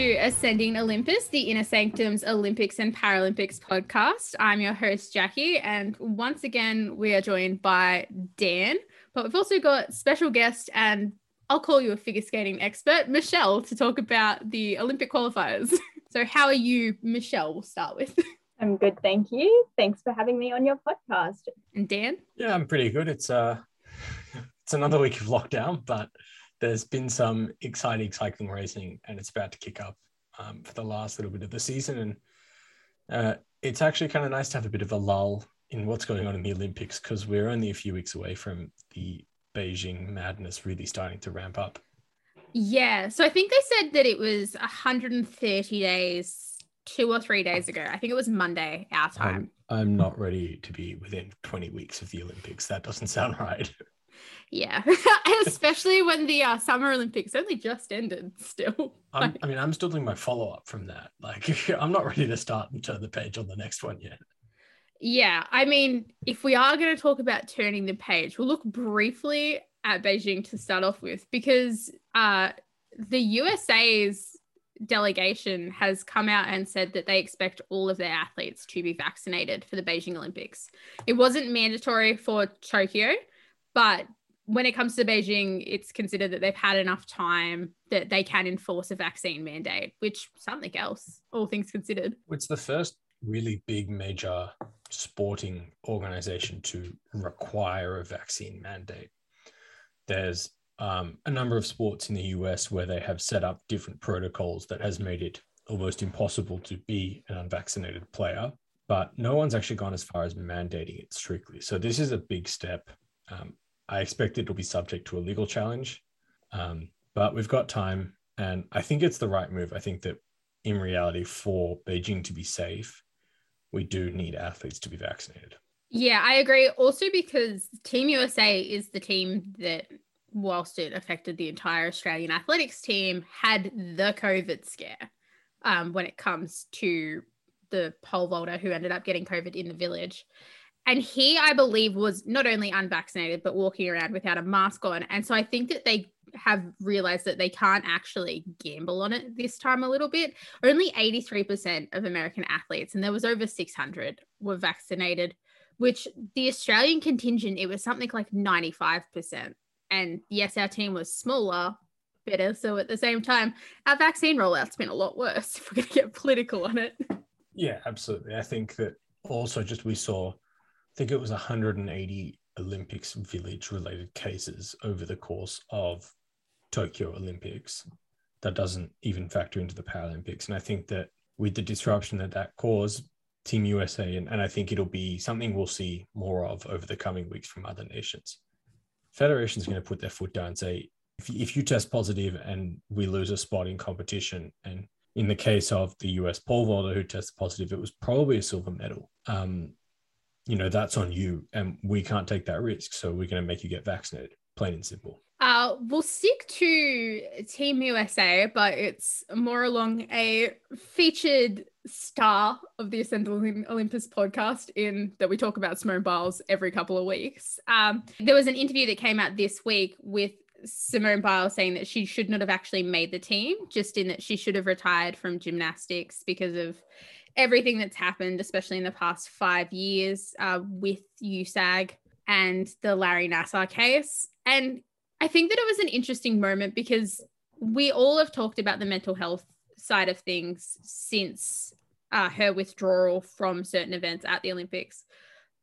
welcome to Ascending Olympus, the Inner Sanctums Olympics and Paralympics podcast. I'm your host, Jackie, and once again, we are joined by Dan, but we've also got special guest and I'll call you a figure skating expert, Michelle, to talk about the Olympic qualifiers. so, how are you, Michelle? We'll start with. I'm good, thank you. Thanks for having me on your podcast. And Dan? Yeah, I'm pretty good. It's uh it's another week of lockdown, but there's been some exciting cycling racing and it's about to kick up um, for the last little bit of the season. And uh, it's actually kind of nice to have a bit of a lull in what's going on in the Olympics because we're only a few weeks away from the Beijing madness really starting to ramp up. Yeah. So I think they said that it was 130 days, two or three days ago. I think it was Monday, our time. I'm, I'm not ready to be within 20 weeks of the Olympics. That doesn't sound right. Yeah, especially when the uh, Summer Olympics only just ended. Still, i mean, I'm still doing my follow up from that. Like, I'm not ready to start and turn the page on the next one yet. Yeah, I mean, if we are going to talk about turning the page, we'll look briefly at Beijing to start off with because uh, the USA's delegation has come out and said that they expect all of their athletes to be vaccinated for the Beijing Olympics. It wasn't mandatory for Tokyo, but when it comes to Beijing, it's considered that they've had enough time that they can enforce a vaccine mandate, which something else, all things considered. It's the first really big major sporting organization to require a vaccine mandate. There's um, a number of sports in the US where they have set up different protocols that has made it almost impossible to be an unvaccinated player, but no one's actually gone as far as mandating it strictly. So this is a big step. Um, I expect it will be subject to a legal challenge, um, but we've got time, and I think it's the right move. I think that in reality, for Beijing to be safe, we do need athletes to be vaccinated. Yeah, I agree. Also, because Team USA is the team that, whilst it affected the entire Australian athletics team, had the COVID scare um, when it comes to the pole vaulter who ended up getting COVID in the village. And he, I believe, was not only unvaccinated, but walking around without a mask on. And so I think that they have realized that they can't actually gamble on it this time a little bit. Only 83% of American athletes, and there was over 600, were vaccinated, which the Australian contingent, it was something like 95%. And yes, our team was smaller, better. So at the same time, our vaccine rollout's been a lot worse if we're going to get political on it. Yeah, absolutely. I think that also just we saw think it was 180 Olympics village related cases over the course of Tokyo Olympics. That doesn't even factor into the Paralympics. And I think that with the disruption that that caused, Team USA, and, and I think it'll be something we'll see more of over the coming weeks from other nations. Federation's going to put their foot down and say, if, if you test positive and we lose a spot in competition, and in the case of the US pole vaulter who tested positive, it was probably a silver medal. Um, you know that's on you and we can't take that risk so we're going to make you get vaccinated plain and simple uh, we'll stick to Team USA, but it's more along a featured star of the Ascending Olympus podcast in that we talk about Simone Biles every couple of weeks. Um, there was an interview that came out this week with Simone Biles saying that she should not have actually made the team, just in that she should have retired from gymnastics because of everything that's happened, especially in the past five years uh, with USAG and the Larry Nassar case. And I think that it was an interesting moment because we all have talked about the mental health side of things since uh, her withdrawal from certain events at the Olympics.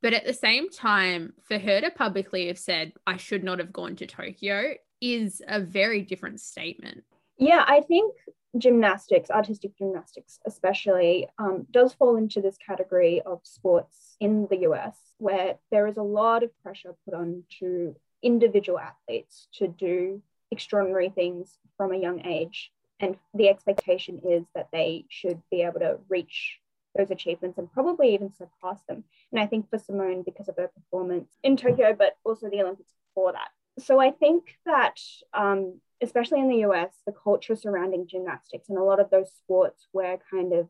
But at the same time, for her to publicly have said, I should not have gone to Tokyo is a very different statement. Yeah, I think gymnastics, artistic gymnastics especially, um, does fall into this category of sports in the US where there is a lot of pressure put on to individual athletes to do extraordinary things from a young age. And the expectation is that they should be able to reach those achievements and probably even surpass them. And I think for Simone, because of her performance in Tokyo, but also the Olympics before that. So I think that um, especially in the US, the culture surrounding gymnastics and a lot of those sports where kind of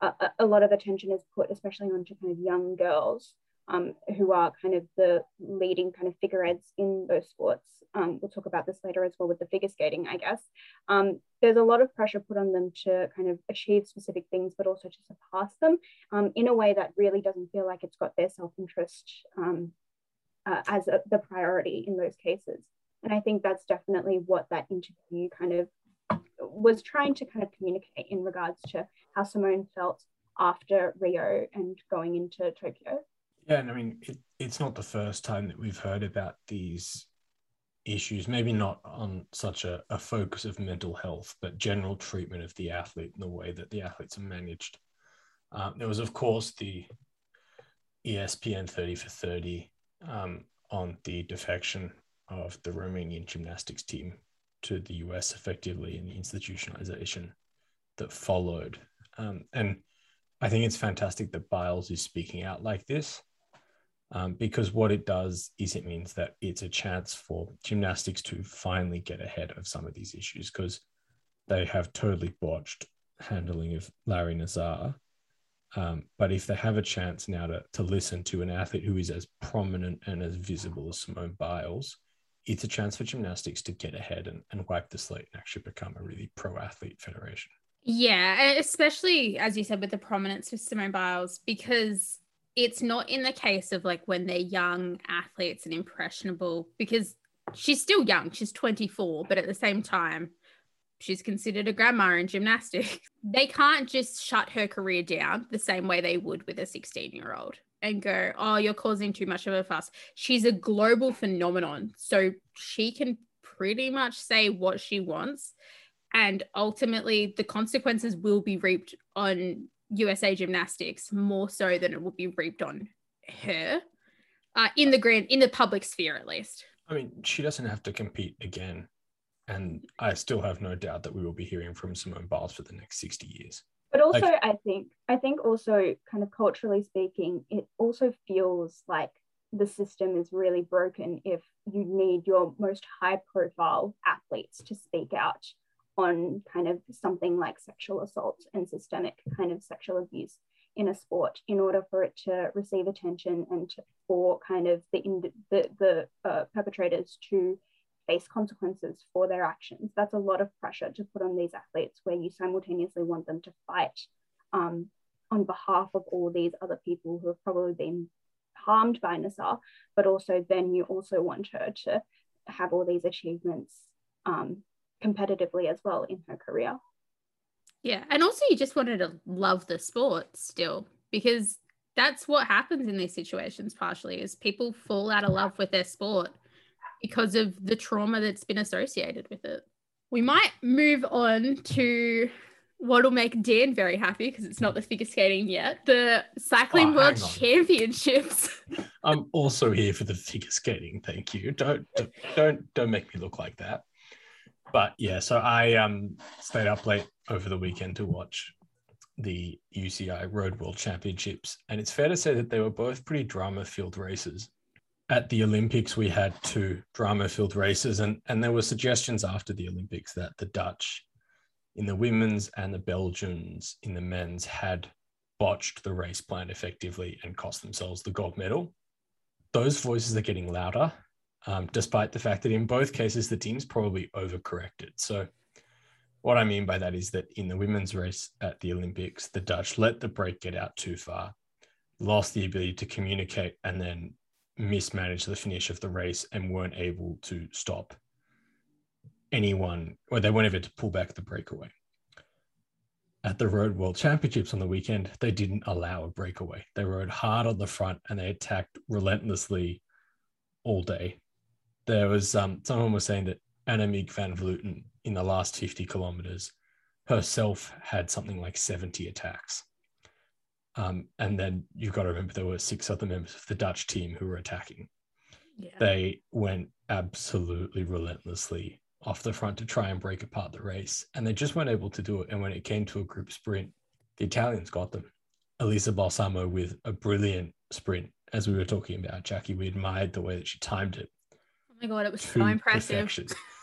a, a lot of attention is put, especially onto kind of young girls, um, who are kind of the leading kind of figureheads in those sports. Um, we'll talk about this later as well with the figure skating, I guess. Um, there's a lot of pressure put on them to kind of achieve specific things, but also to surpass them um, in a way that really doesn't feel like it's got their self interest um, uh, as a, the priority in those cases. And I think that's definitely what that interview kind of was trying to kind of communicate in regards to how Simone felt after Rio and going into Tokyo. Yeah, and I mean, it, it's not the first time that we've heard about these issues, maybe not on such a, a focus of mental health, but general treatment of the athlete and the way that the athletes are managed. Um, there was, of course, the ESPN 30 for 30 um, on the defection of the Romanian gymnastics team to the US effectively and the institutionalization that followed. Um, and I think it's fantastic that Biles is speaking out like this um, because what it does is it means that it's a chance for gymnastics to finally get ahead of some of these issues because they have totally botched handling of Larry Nassar. Um, but if they have a chance now to, to listen to an athlete who is as prominent and as visible as Simone Biles, it's a chance for gymnastics to get ahead and, and wipe the slate and actually become a really pro athlete federation. Yeah, especially as you said with the prominence of Simone Biles, because it's not in the case of like when they're young athletes and impressionable, because she's still young, she's 24, but at the same time, she's considered a grandma in gymnastics. They can't just shut her career down the same way they would with a 16 year old and go, oh, you're causing too much of a fuss. She's a global phenomenon. So she can pretty much say what she wants. And ultimately, the consequences will be reaped on USA Gymnastics more so than it will be reaped on her uh, in the grand, in the public sphere at least. I mean, she doesn't have to compete again. And I still have no doubt that we will be hearing from Simone Biles for the next 60 years. But also, like, I think, I think also, kind of culturally speaking, it also feels like the system is really broken if you need your most high profile athletes to speak out on kind of something like sexual assault and systemic kind of sexual abuse in a sport in order for it to receive attention and to, for kind of the the, the uh, perpetrators to face consequences for their actions. That's a lot of pressure to put on these athletes where you simultaneously want them to fight um, on behalf of all these other people who have probably been harmed by Nassar, but also then you also want her to have all these achievements um, competitively as well in her career. Yeah. And also, you just wanted to love the sport still because that's what happens in these situations, partially, is people fall out of love with their sport because of the trauma that's been associated with it. We might move on to what'll make Dan very happy because it's not the figure skating yet. The cycling oh, world championships. I'm also here for the figure skating. Thank you. Don't don't don't make me look like that but yeah, so I um stayed up late over the weekend to watch the UCI Road World Championships, and it's fair to say that they were both pretty drama-filled races. At the Olympics, we had two drama-filled races, and and there were suggestions after the Olympics that the Dutch in the women's and the Belgians in the men's had botched the race plan effectively and cost themselves the gold medal. Those voices are getting louder um, despite the fact that in both cases the team's probably overcorrected. So, what I mean by that is that in the women's race at the Olympics, the Dutch let the break get out too far, lost the ability to communicate, and then mismanaged the finish of the race and weren't able to stop anyone, or they weren't able to pull back the breakaway. At the Road World Championships on the weekend, they didn't allow a breakaway. They rode hard on the front and they attacked relentlessly all day there was um, someone was saying that Annemiek van Vleuten in the last 50 kilometers herself had something like 70 attacks. Um, and then you've got to remember there were six other members of the Dutch team who were attacking. Yeah. They went absolutely relentlessly off the front to try and break apart the race, and they just weren't able to do it. And when it came to a group sprint, the Italians got them. Elisa Balsamo with a brilliant sprint, as we were talking about, Jackie. We admired the way that she timed it Oh my god, it was so impressive.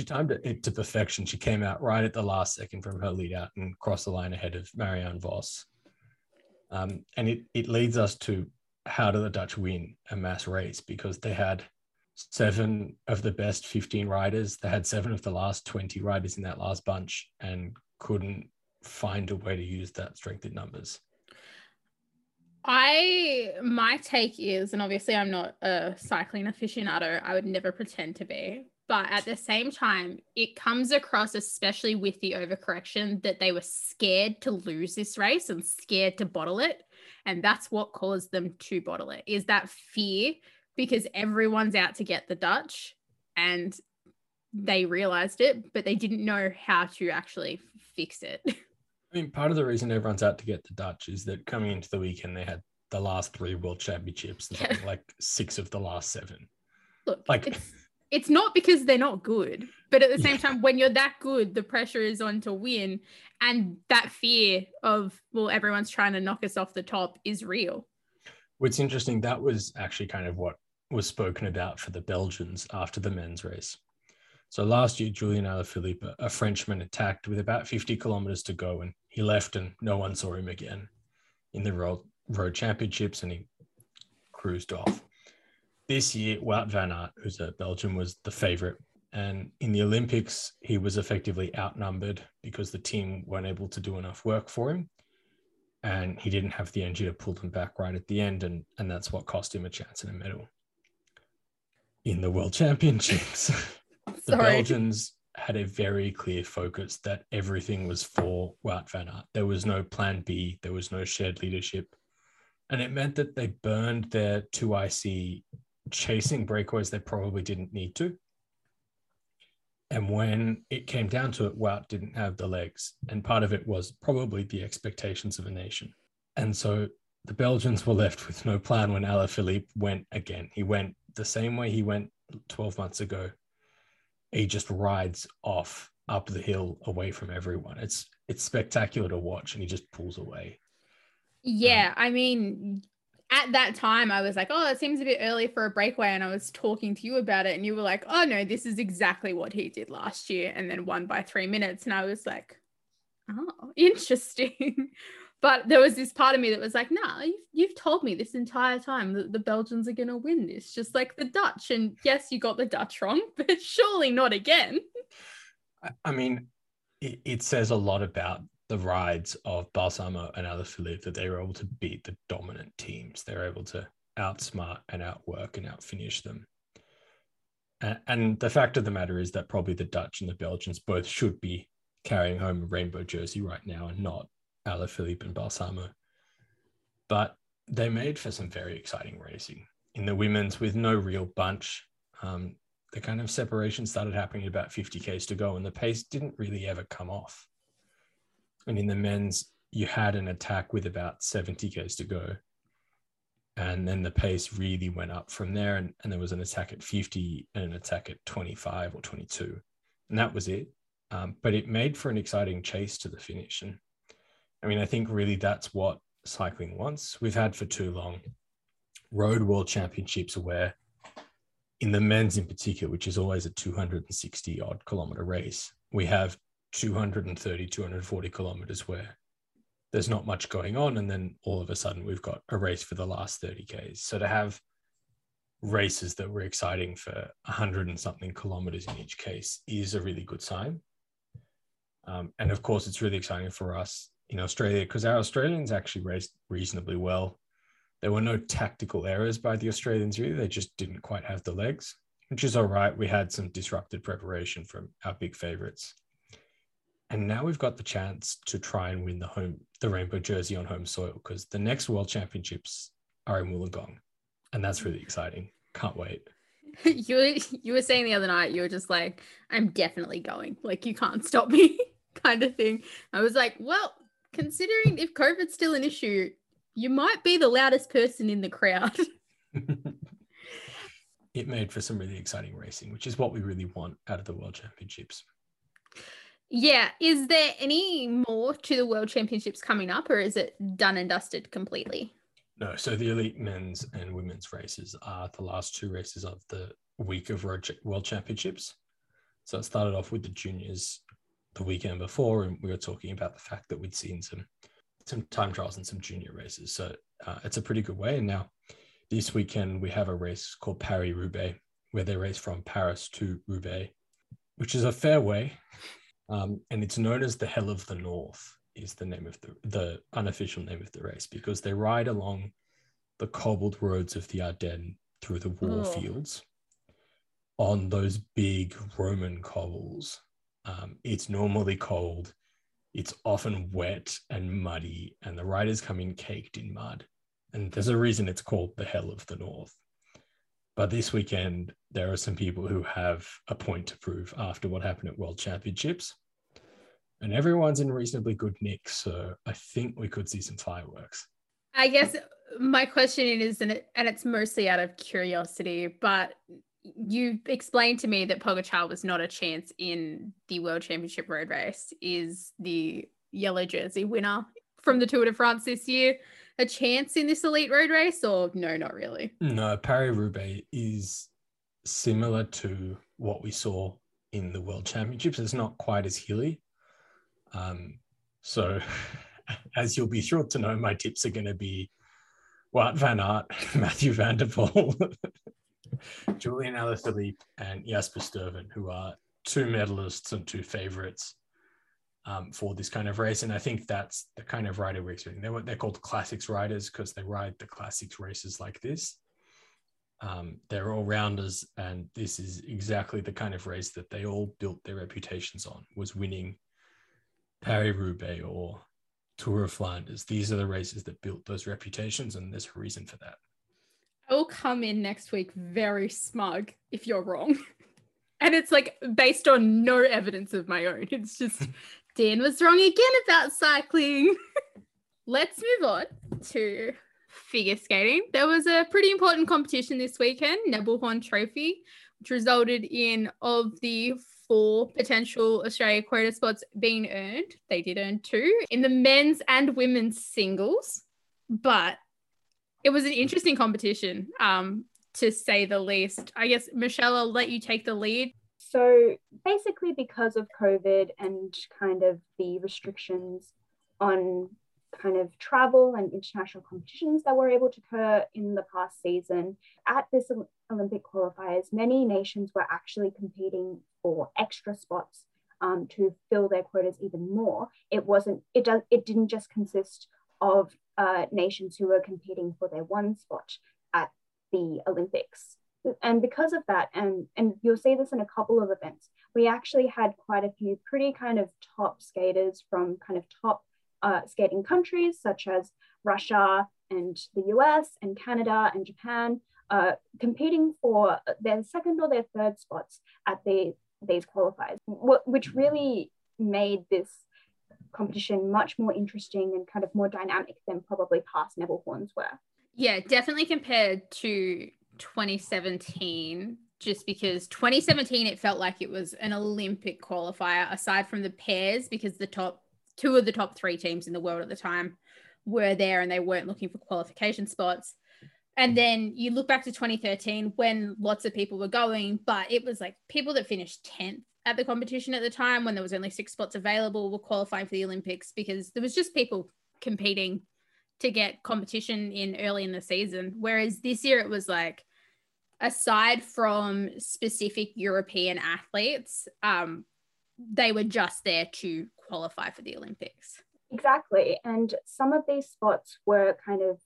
she timed it to perfection. She came out right at the last second from her lead out and crossed the line ahead of Marianne Vos. Um, and it, it leads us to how do the Dutch win a mass race? Because they had seven of the best 15 riders. They had seven of the last 20 riders in that last bunch and couldn't find a way to use that strength in numbers. I my take is, and obviously I'm not a cycling aficionado, I would never pretend to be, but at the same time, it comes across, especially with the overcorrection, that they were scared to lose this race and scared to bottle it. And that's what caused them to bottle it is that fear because everyone's out to get the Dutch and they realized it, but they didn't know how to actually fix it. I mean, part of the reason everyone's out to get the Dutch is that coming into the weekend, they had the last three world championships, yeah. like six of the last seven. Look, like it's, not because they're not good, but at the same time, when you're that good, the pressure is on to win. And that fear of, well, everyone's trying to knock us off the top is real. What's interesting, that was actually kind of what was spoken about for the Belgians after the men's race. So last year, Julian Alaphilippe, a Frenchman, attacked with about 50 kilometers to go, and he left, and no one saw him again in the road, road championships, and he cruised off. This year, Wout van Aert, who's a Belgian, was the favorite. And in the Olympics, he was effectively outnumbered because the team weren't able to do enough work for him. And he didn't have the energy to pull them back right at the end. And, and that's what cost him a chance in a medal. In the World Championships. the Belgians had a very clear focus that everything was for Wout van Aert. There was no plan B, there was no shared leadership. And it meant that they burned their 2IC chasing breakaways they probably didn't need to. And when it came down to it, Wout didn't have the legs. And part of it was probably the expectations of a nation. And so the Belgians were left with no plan when Alaphilippe went again. He went the same way he went 12 months ago he just rides off up the hill away from everyone. It's it's spectacular to watch, and he just pulls away. Yeah, um, I mean, at that time, I was like, "Oh, it seems a bit early for a breakaway," and I was talking to you about it, and you were like, "Oh no, this is exactly what he did last year," and then won by three minutes, and I was like, "Oh, interesting." But there was this part of me that was like, nah, you've, you've told me this entire time that the Belgians are going to win this, just like the Dutch. And yes, you got the Dutch wrong, but surely not again. I mean, it, it says a lot about the rides of Balsamo and Alaphilippe that they were able to beat the dominant teams. They're able to outsmart and outwork and outfinish them. And, the fact of the matter is that probably the Dutch and the Belgians both should be carrying home a rainbow jersey right now and not Alaphilippe and Balsamo. But they made for some very exciting racing. In the women's, with no real bunch, um, the kind of separation started happening at about 50 Ks to go, and the pace didn't really ever come off. And in the men's, you had an attack with about 70 Ks to go. And then the pace really went up from there. And, and there was an attack at 50 and an attack at 25 or 22. And that was it. Um, but it made for an exciting chase to the finish. And I mean, I think really that's what cycling wants. We've had for too long road world championships where, in the men's in particular, which is always a 260 odd kilometer race, we have 230, 240 kilometers where there's not much going on. And then all of a sudden, we've got a race for the last 30 Ks. So to have races that were exciting for 100 and something kilometers in each case is a really good sign. Um, and of course, it's really exciting for us in Australia because our Australians actually raced reasonably well. There were no tactical errors by the Australians, really. They just didn't quite have the legs, which is all right. We had some disrupted preparation from our big favorites. And now we've got the chance to try and win the home the rainbow jersey on home soil because the next world championships are in Wollongong. And that's really exciting. Can't wait. you you were saying the other night, you were just like, I'm definitely going. Like you can't stop me, kind of thing. I was like, well, considering if COVID's still an issue, you might be the loudest person in the crowd. it made for some really exciting racing, which is what we really want out of the World Championships. Yeah. Is there any more to the World Championships coming up, or is it done and dusted completely? No. So the elite men's and women's races are the last two races of the week of World Championships. So it started off with the juniors the weekend before, and we were talking about the fact that we'd seen some some time trials and some junior races. So uh, it's a pretty good way. And now this weekend we have a race called Paris Roubaix, where they race from Paris to Roubaix, which is a fair way, um, and it's known as the Hell of the North. Is the name of the the unofficial name of the race because they ride along the cobbled roads of the Ardennes through the war oh. fields on those big Roman cobbles. Um, it's normally cold. It's often wet and muddy, and the riders come in caked in mud. And there's a reason it's called the Hell of the North. But this weekend, there are some people who have a point to prove after what happened at World Championships. And everyone's in reasonably good nick. So I think we could see some fireworks. I guess my question is, and, it's mostly out of curiosity, but you explained to me that Pogacar was not a chance in the World Championship road race. Is the yellow jersey winner from the Tour de France this year a chance in this elite road race, or no, not really? No, Paris Roubaix is similar to what we saw in the World Championships. It's not quite as hilly. Um, so, as you'll be thrilled to know, my tips are going to be Wout Van Aert, Matthew van der Poel, Julian Alaphilippe, and Jasper Stuyven, who are two medalists and two favorites um, for this kind of race. And I think that's the kind of rider we're expecting. They're, they're called classics riders because they ride the classics races like this. Um, they're all rounders, and this is exactly the kind of race that they all built their reputations on was winning Paris Roubaix or Tour of Flanders. These are the races that built those reputations, and there's a reason for that. I will come in next week very smug if you're wrong. and it's like based on no evidence of my own. It's just Dan was wrong again about cycling. Let's move on to figure skating. There was a pretty important competition this weekend, Nebelhorn Trophy, which resulted in of the four potential Australia quota spots being earned. They did earn two in the men's and women's singles, but it was an interesting competition, um, to say the least. I guess Michelle, I'll let you take the lead. So basically, because of COVID and kind of the restrictions on kind of travel and international competitions that were able to occur in the past season, at this Olympic qualifiers, many nations were actually competing for extra spots um, to fill their quotas even more. It wasn't. It does. It didn't just consist of uh, nations who were competing for their one spot at the Olympics and because of that, and, and you'll see this in a couple of events, we actually had quite a few pretty kind of top skaters from kind of top uh, skating countries such as Russia and the US and Canada and Japan uh, competing for their second or their third spots at the, these qualifiers, which really made this competition much more interesting and kind of more dynamic than probably past Nebelhorns were. Yeah, definitely compared to 2017 just because 2017 it felt like it was an Olympic qualifier aside from the pairs because the top two of the top three teams in the world at the time were there and they weren't looking for qualification spots. And then you look back to 2013 when lots of people were going, but it was like people that finished 10th at the competition at the time when there was only six spots available were qualifying for the Olympics because there was just people competing to get competition in early in the season. Whereas this year it was like aside from specific European athletes, um, they were just there to qualify for the Olympics. Exactly. And some of these spots were kind of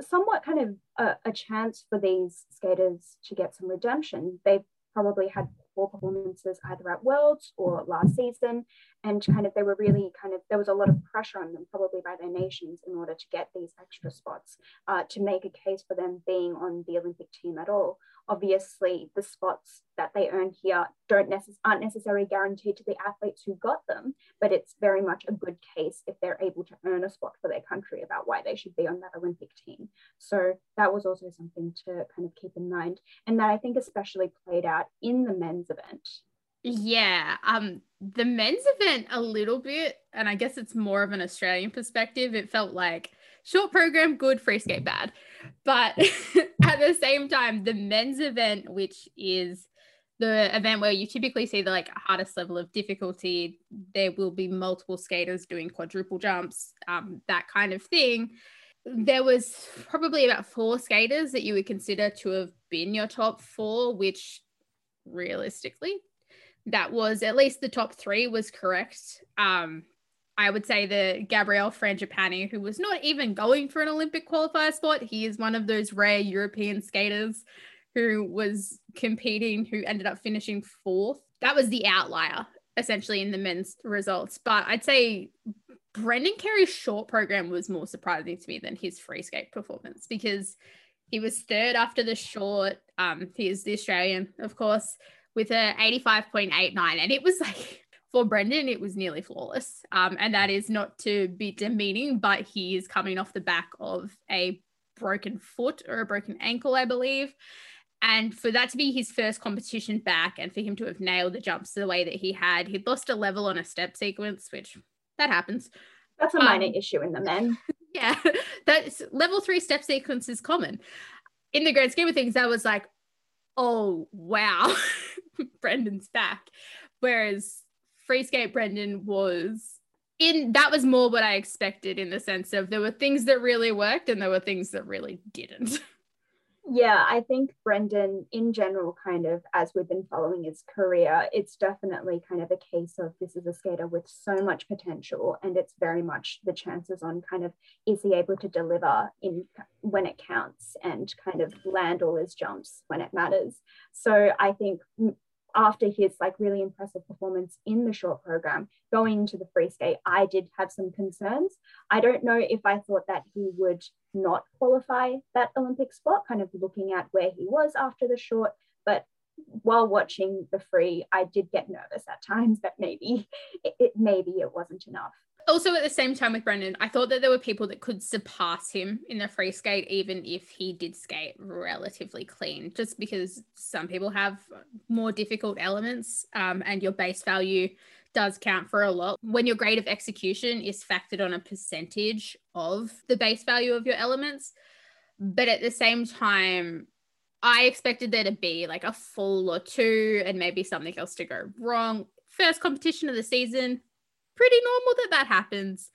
somewhat kind of a, a chance for these skaters to get some redemption. They've probably had poor performances either at Worlds or last season. And kind of they were really kind of, there was a lot of pressure on them, probably by their nations, in order to get these extra spots uh, to make a case for them being on the Olympic team at all obviously the spots that they earn here don't necess- aren't necessarily guaranteed to the athletes who got them, but it's very much a good case if they're able to earn a spot for their country about why they should be on that Olympic team. So that was also something to kind of keep in mind, and that I think especially played out in the men's event. Yeah, um, the men's event a little bit, and I guess it's more of an Australian perspective. It felt like short program, good, free skate, bad. But at the same time, the men's event, which is the event where you typically see the like hardest level of difficulty, there will be multiple skaters doing quadruple jumps, um, that kind of thing. There was probably about four skaters that you would consider to have been your top four, which realistically, that was at least the top three was correct. Um, I would say the Gabriele Frangipani, who was not even going for an Olympic qualifier spot. He is one of those rare European skaters who was competing, who ended up finishing fourth. That was the outlier essentially in the men's results. But I'd say Brendan Kerry's short program was more surprising to me than his free skate performance because he was third after the short. Um, he is the Australian, of course, with a 85.89. And it was like for Brendan, it was nearly flawless. Um, and that is not to be demeaning, but he is coming off the back of a broken foot or a broken ankle, I believe. And for that to be his first competition back and for him to have nailed the jumps the way that he had, he'd lost a level on a step sequence, which that happens. That's a minor um, issue in the men. Yeah, that's level three step sequence is common. In the grand scheme of things, that was like, oh, wow, Brendan's back. Whereas free skate Brendan was in that was more what I expected in the sense of there were things that really worked and there were things that really didn't. Yeah, I think Brendan, in general, kind of as we've been following his career, it's definitely kind of a case of this is a skater with so much potential, and it's very much the chances on kind of is he able to deliver in when it counts and kind of land all his jumps when it matters. So I think after his like really impressive performance in the short program going into the free skate i did have some concerns. I don't know if i thought that he would not qualify that olympic spot kind of looking at where he was after the short but while watching the free i did get nervous at times that maybe it, it maybe it wasn't enough also at the same time with Brendan, I thought that there were people that could surpass him in the free skate, even if he did skate relatively clean, just because some people have more difficult elements um, and your base value does count for a lot. When your grade of execution is factored on a percentage of the base value of your elements. But at the same time, I expected there to be like a fall or two and maybe something else to go wrong. First competition of the season, pretty normal that that happens.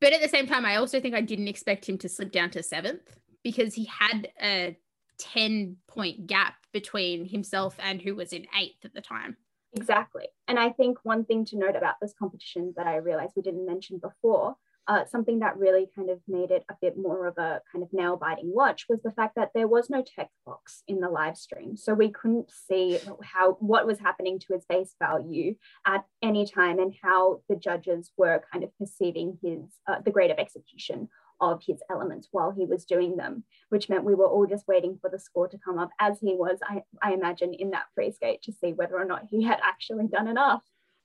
But at the same time, I also think I didn't expect him to slip down to seventh because he had a 10 point gap between himself and who was in eighth at the time. Exactly. And I think one thing to note about this competition that I realized we didn't mention before uh, something that really kind of made it a bit more of a kind of nail biting watch was the fact that there was no tech box in the live stream. So we couldn't see how what was happening to his base value at any time and how the judges were kind of perceiving his uh, the grade of execution of his elements while he was doing them, which meant we were all just waiting for the score to come up as he was, I, I imagine, in that free skate to see whether or not he had actually done enough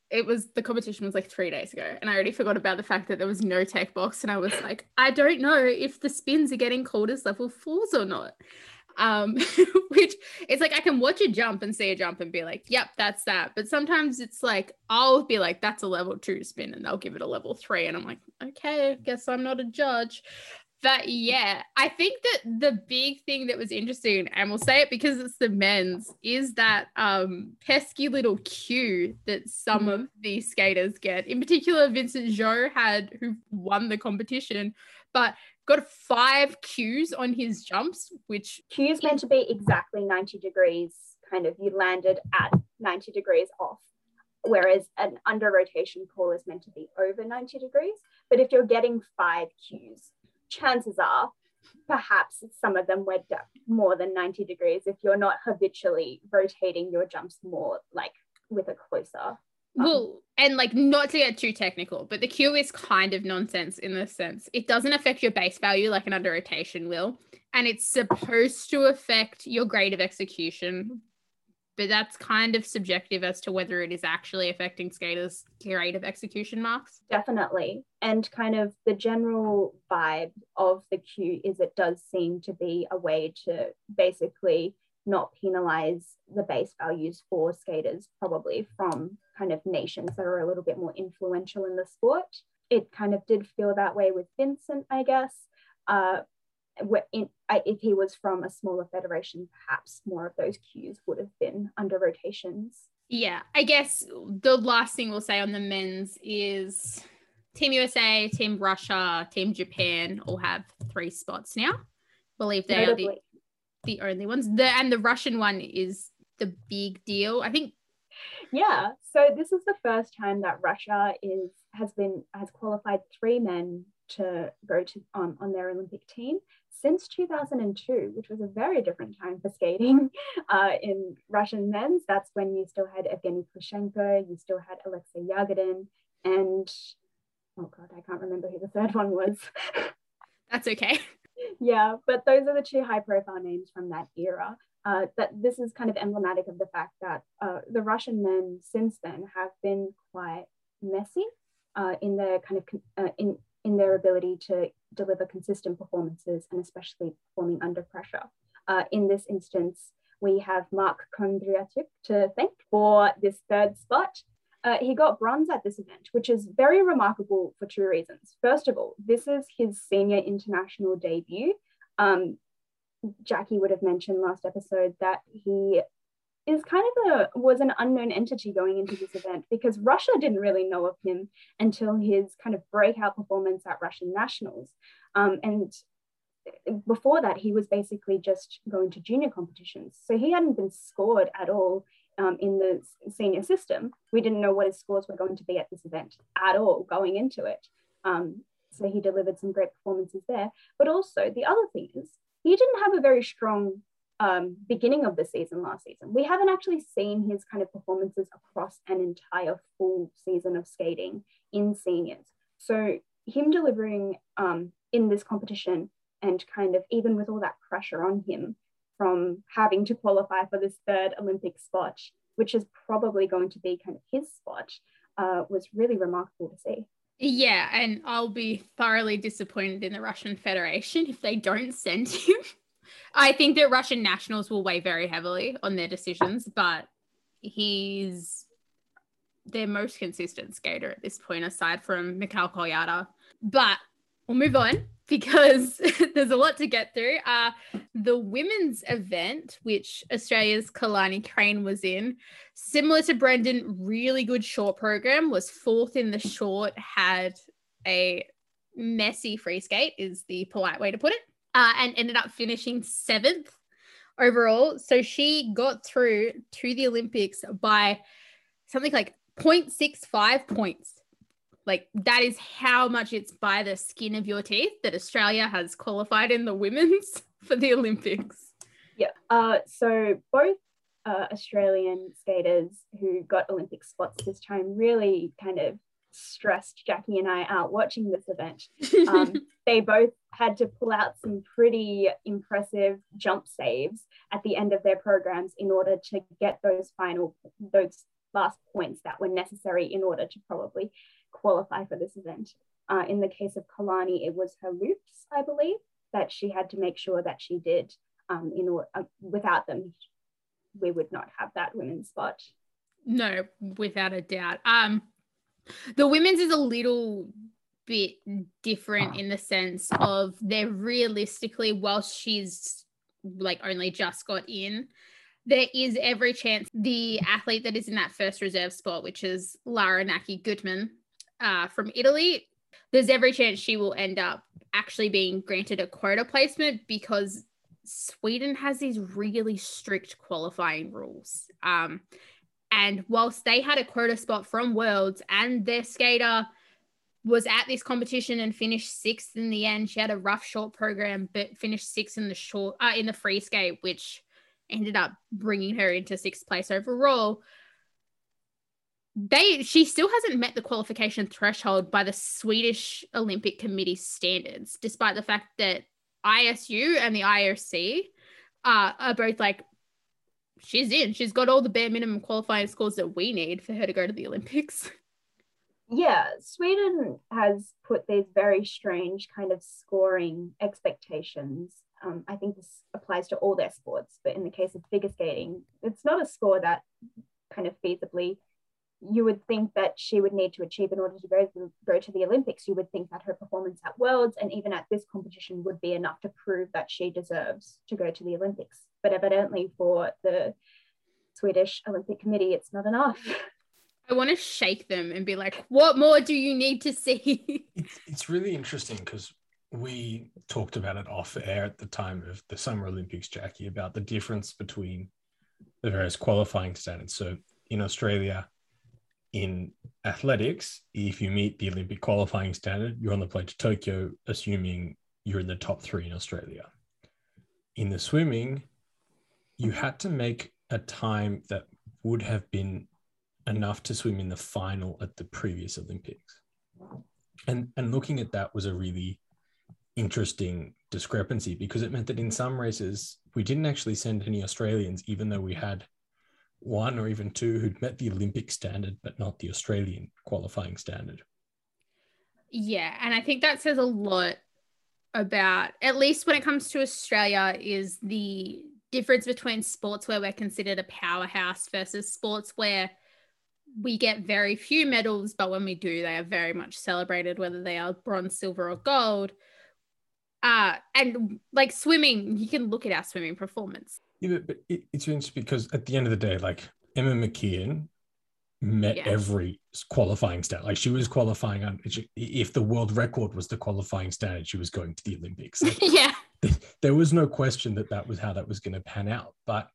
it was the competition was like three days ago and i already forgot about the fact that there was no tech box and i was like i don't know if the spins are getting called as level fours or not. Um which it's like i can watch a jump and see a jump and be like yep that's that. But sometimes it's like i'll be like that's a level two spin and they'll give it a level three and i'm like okay guess i'm not a judge but yeah, I think that the big thing that was interesting, and we'll say it because it's the men's, is that um, pesky little cue that some of mm-hmm. these skaters get. In particular, Vincent Zhou had who won the competition, but got five cues on his jumps, which cues meant to be exactly 90 degrees, kind of you landed at 90 degrees off. Whereas an under rotation pull is meant to be over 90 degrees. But if you're getting five cues, chances are perhaps some of them went more than 90 degrees if you're not habitually rotating your jumps more like with a closer well and like not to get too technical but the cue is kind of nonsense in the sense it doesn't affect your base value like an under rotation will and it's supposed to affect your grade of execution but that's kind of subjective as to whether it is actually affecting skaters' of execution marks. Definitely. And kind of the general vibe of the cue is it does seem to be a way to basically not penalize the base values for skaters, probably from kind of nations that are a little bit more influential in the sport. It kind of did feel that way with Vincent, I guess. Uh, in, if he was from a smaller federation, perhaps more of those cues would have been under rotations. Yeah, I guess the last thing we'll say on the men's is Team USA, Team Russia, Team Japan all have three spots now. I believe they Notably. are the, the only ones. The and the Russian one is the big deal. I think. Yeah. So this is the first time that Russia is has been has qualified three men to go to um, on their Olympic team since 2002, which was a very different time for skating uh, in Russian men's. That's when you still had Evgeny Plushenko, you still had Alexei Yagudin, and oh god, I can't remember who the third one was. That's okay. yeah, but those are the two high-profile names from that era. Uh, that this is kind of emblematic of the fact that uh, the Russian men since then have been quite messy uh, in their kind of uh, in in their ability to deliver consistent performances and especially performing under pressure. Uh, in this instance, we have Mark Kondratiuk to thank for this third spot. Uh, he got bronze at this event, which is very remarkable for two reasons. First of all, this is his senior international debut. Um, Jackie would have mentioned last episode that he is kind of a was an unknown entity going into this event because Russia didn't really know of him until his kind of breakout performance at Russian Nationals. Um, and before that, he was basically just going to junior competitions. So he hadn't been scored at all um, in the senior system. We didn't know what his scores were going to be at this event at all going into it. Um, so he delivered some great performances there. But also, the other thing is, he didn't have a very strong um, beginning of the season last season. We haven't actually seen his kind of performances across an entire full season of skating in seniors. So him delivering um, in this competition and kind of even with all that pressure on him from having to qualify for this third Olympic spot, which is probably going to be kind of his spot, uh, was really remarkable to see. Yeah, and I'll be thoroughly disappointed in the Russian Federation if they don't send him. I think that Russian nationals will weigh very heavily on their decisions, but he's their most consistent skater at this point, aside from Mikhail Kolyada. But we'll move on because there's a lot to get through. Uh, the women's event, which Australia's Kailani Craine was in, similar to Brendan, really good short program, was fourth in the short, had a messy free skate, is the polite way to put it uh, and ended up finishing seventh overall. So she got through to the Olympics by something like 0.65 points. Like that is how much it's by the skin of your teeth that Australia has qualified in the women's for the Olympics. Yeah. Uh, so both uh, Australian skaters who got Olympic spots this time really kind of stressed Jackie and I out watching this event. Um, they both had to pull out some pretty impressive jump saves at the end of their programs in order to get those final, those last points that were necessary in order to probably qualify for this event. Uh, in the case of Kailani, it was her loops, I believe, that she had to make sure that she did. Um, in order, uh, without them, we would not have that women's spot. No, without a doubt. Um, the women's is a little bit different in the sense of they're realistically, whilst she's like only just got in, there is every chance the athlete that is in that first reserve spot, which is Lara Naki Gutmann uh, from Italy, there's every chance she will end up actually being granted a quota placement because Sweden has these really strict qualifying rules. Um, and whilst they had a quota spot from Worlds and their skater was at this competition and finished sixth in the end, she had a rough short program, but finished sixth in the short uh, in the free skate, which ended up bringing her into sixth place overall. They she still hasn't met the qualification threshold by the Swedish Olympic Committee standards, despite the fact that ISU and the IOC uh, are both like she's in. She's got all the bare minimum qualifying scores that we need for her to go to the Olympics. Yeah, Sweden has put these very strange kind of scoring expectations. Um, I think this applies to all their sports, but in the case of figure skating, it's not a score that kind of feasibly you would think that she would need to achieve in order to go, to go to the Olympics. You would think that her performance at Worlds and even at this competition would be enough to prove that she deserves to go to the Olympics. But evidently, for the Swedish Olympic Committee, it's not enough. I want to shake them and be like, what more do you need to see? It's, it's really interesting because we talked about it off air at the time of the Summer Olympics, Jackie, about the difference between the various qualifying standards. So in Australia, in athletics, if you meet the Olympic qualifying standard, you're on the plane to Tokyo, assuming you're in the top three in Australia. In the swimming, you had to make a time that would have been enough to swim in the final at the previous Olympics. And, and looking at that was a really interesting discrepancy because it meant that in some races, we didn't actually send any Australians, even though we had one or even two who'd met the Olympic standard, but not the Australian qualifying standard. Yeah. And I think that says a lot about, at least when it comes to Australia, is the difference between sports where we're considered a powerhouse versus sports where we get very few medals, but when we do, they are very much celebrated, whether they are bronze, silver, or gold. Uh, and like swimming, you can look at our swimming performance. Yeah, but, it, it's interesting because at the end of the day, like Emma McKeon met yeah. every qualifying stat. Like she was qualifying on, if the world record was the qualifying standard, she was going to the Olympics. Like, yeah. There was no question that that was how that was going to pan out. But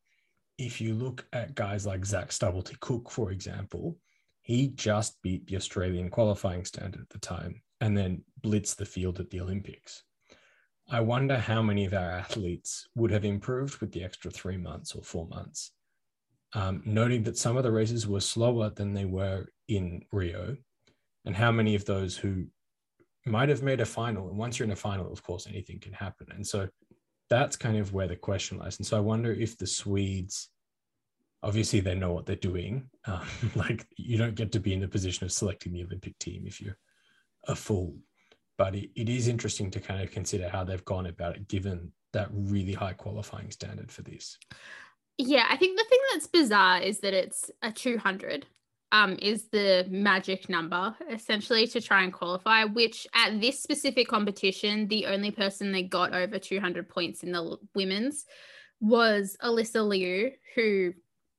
if you look at guys like Zac Stubblety-Cook, for example, he just beat the Australian qualifying standard at the time and then blitzed the field at the Olympics. I wonder how many of our athletes would have improved with the extra three months or four months. Um, noting that some of the races were slower than they were in Rio, and how many of those who might have made a final. And once you're in a final, of course, anything can happen. And so that's kind of where the question lies. And so I wonder if the Swedes, obviously, they know what they're doing. Um, like you don't get to be in the position of selecting the Olympic team if you're a fool but it, it is interesting to kind of consider how they've gone about it given that really high qualifying standard for this. Yeah i think the thing that's bizarre is that it's a 200 um, is the magic number essentially to try and qualify which at this specific competition the only person they got over 200 points in the women's was alyssa liu who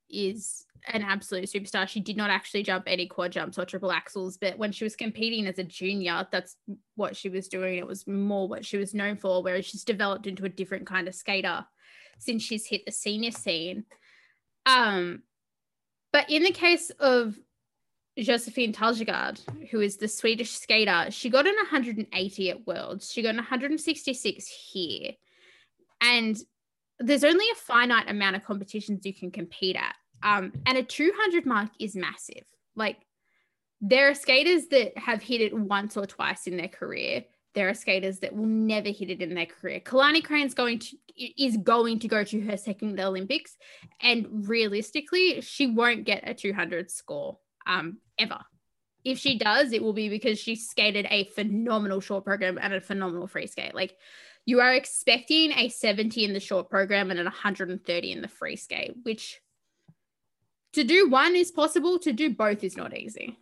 is an absolute superstar. She did not actually jump any quad jumps or triple axels, but when she was competing as a junior, that's what she was doing. It was more what she was known for, whereas she's developed into a different kind of skater since she's hit the senior scene. Um, but in the case of Josefin Taljegård, who is the Swedish skater, she got an 180 at Worlds. She got an 166 here. And there's only a finite amount of competitions you can compete at. Um, and a 200 mark is massive. Like there are skaters that have hit it once or twice in their career. There are skaters that will never hit it in their career. Kailani Craine's going to is going to go to her second Olympics, and realistically, she won't get a 200 score um, ever. If she does, it will be because she skated a phenomenal short program and a phenomenal free skate. Like you are expecting a 70 in the short program and an 130 in the free skate, which to do one is possible, to do both is not easy.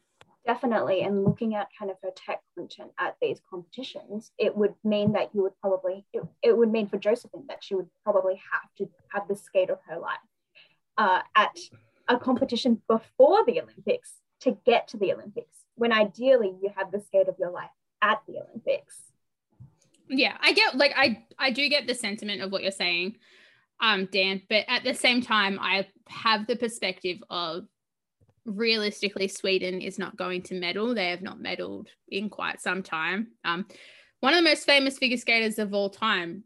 Definitely. And looking at kind of her tech content at these competitions, it would mean that you would probably, it, it would mean for Josefin that she would probably have to have the skate of her life uh, at a competition before the Olympics to get to the Olympics, when ideally you have the skate of your life at the Olympics. Yeah, I get like I I do get the sentiment of what you're saying um, Dan. But at the same time, I have the perspective of realistically, Sweden is not going to medal. They have not medaled in quite some time. Um, one of the most famous figure skaters of all time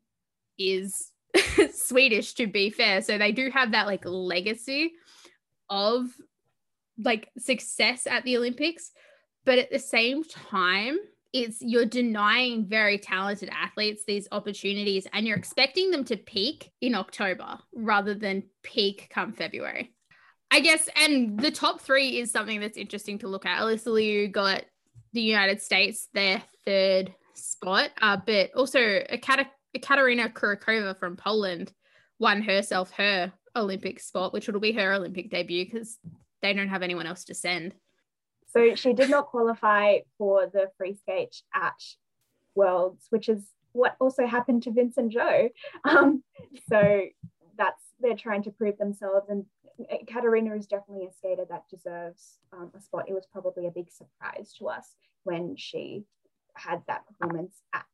is Swedish, to be fair. So they do have that like legacy of like success at the Olympics. But at the same time, it's you're denying very talented athletes these opportunities and you're expecting them to peak in October rather than peak come February. I guess, and the top three is something that's interesting to look at. Alyssa Liu got the United States their third spot, uh, but also Katarina Kurakova from Poland won herself her Olympic spot, which will be her Olympic debut because they don't have anyone else to send. So she did not qualify for the free skate at Worlds, which is what also happened to Vince and Joe. Um, so that's they're trying to prove themselves, and Katarina is definitely a skater that deserves um, a spot. It was probably a big surprise to us when she had that performance at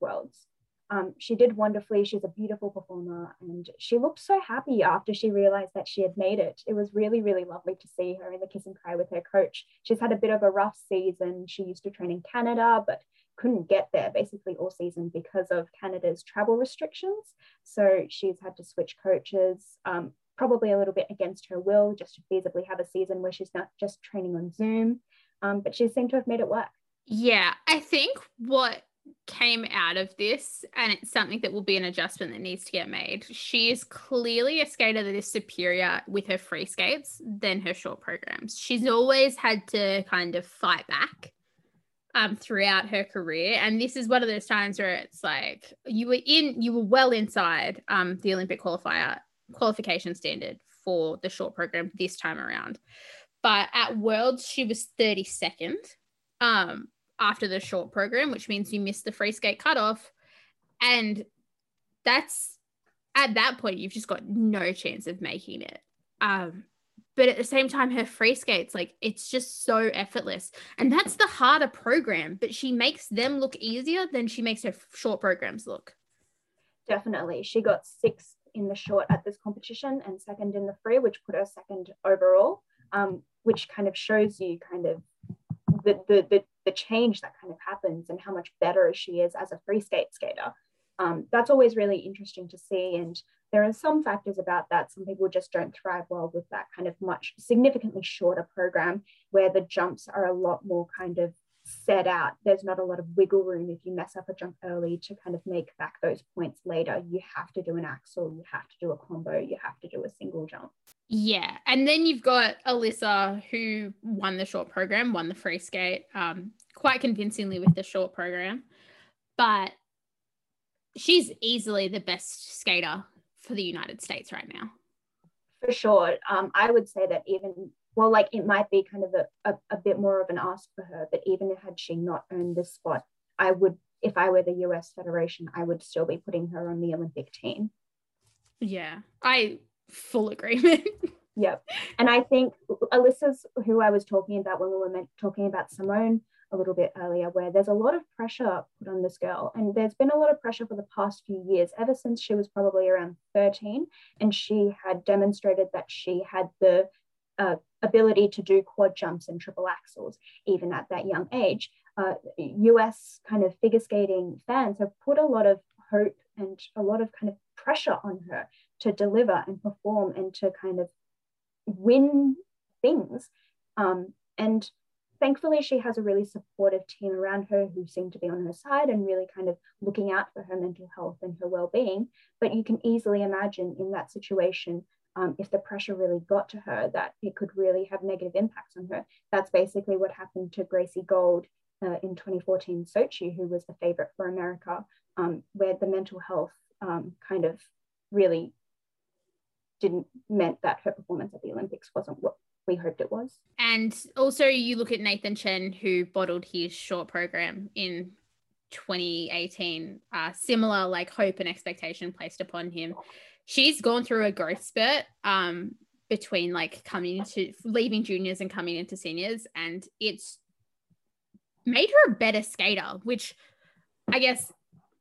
Worlds. Um, she did wonderfully. She's a beautiful performer, and she looked so happy after she realized that she had made it. It was really, really lovely to see her in the kiss and cry with her coach. She's had a bit of a rough season. She used to train in Canada, but couldn't get there basically all season because of Canada's travel restrictions. So she's had to switch coaches, um, probably a little bit against her will, just to feasibly have a season where she's not just training on Zoom. Um, but she seemed to have made it work. Yeah, I think what came out of this, and it's something that will be an adjustment that needs to get made. She is clearly a skater that is superior with her free skates than her short programs. She's always had to kind of fight back um, throughout her career. And this is one of those times where it's like you were in, you were well inside um, the Olympic qualifier qualification standard for the short program this time around. But at Worlds, she was 32nd um, after the short program, which means you missed the free skate cutoff. And that's at that point, you've just got no chance of making it. Um, but at the same time her free skates like it's just so effortless and that's the harder program but she makes them look easier than she makes her short programs look definitely she got sixth in the short at this competition and second in the free which put her second overall um, which kind of shows you kind of the, the, the, the change that kind of happens and how much better she is as a free skate skater um, that's always really interesting to see and there are some factors about that. Some people just don't thrive well with that kind of much significantly shorter program where the jumps are a lot more kind of set out. There's not a lot of wiggle room if you mess up a jump early to kind of make back those points later. You have to do an axle, you have to do a combo, you have to do a single jump. Yeah. And then you've got Alyssa who won the short program, won the free skate um, quite convincingly with the short program. But she's easily the best skater for the United States right now? For sure. Um, I would say that even, well, like it might be kind of a, a, a bit more of an ask for her, but even had she not earned this spot, I would, if I were the US Federation, I would still be putting her on the Olympic team. Yeah, I full agreement. yep. And I think Alyssa's who I was talking about when we were talking about Simone a little bit earlier, where there's a lot of pressure put on this girl. And there's been a lot of pressure for the past few years, ever since she was probably around 13. And she had demonstrated that she had the uh, ability to do quad jumps and triple axels, even at that young age. Uh, US kind of figure skating fans have put a lot of hope and a lot of kind of pressure on her to deliver and perform and to kind of win things. Um, and thankfully, she has a really supportive team around her who seem to be on her side and really kind of looking out for her mental health and her well being. But you can easily imagine in that situation, um, if the pressure really got to her, that it could really have negative impacts on her. That's basically what happened to Gracie Gold uh, in 2014 Sochi, who was the favorite for America, um, where the mental health um, kind of really didn't meant that her performance at the Olympics wasn't what we hoped it was. And also, you look at Nathan Chen, who bottled his short program in 2018. Uh, similar, like hope and expectation placed upon him. She's gone through a growth spurt um, between like coming into leaving juniors and coming into seniors, and it's made her a better skater, which I guess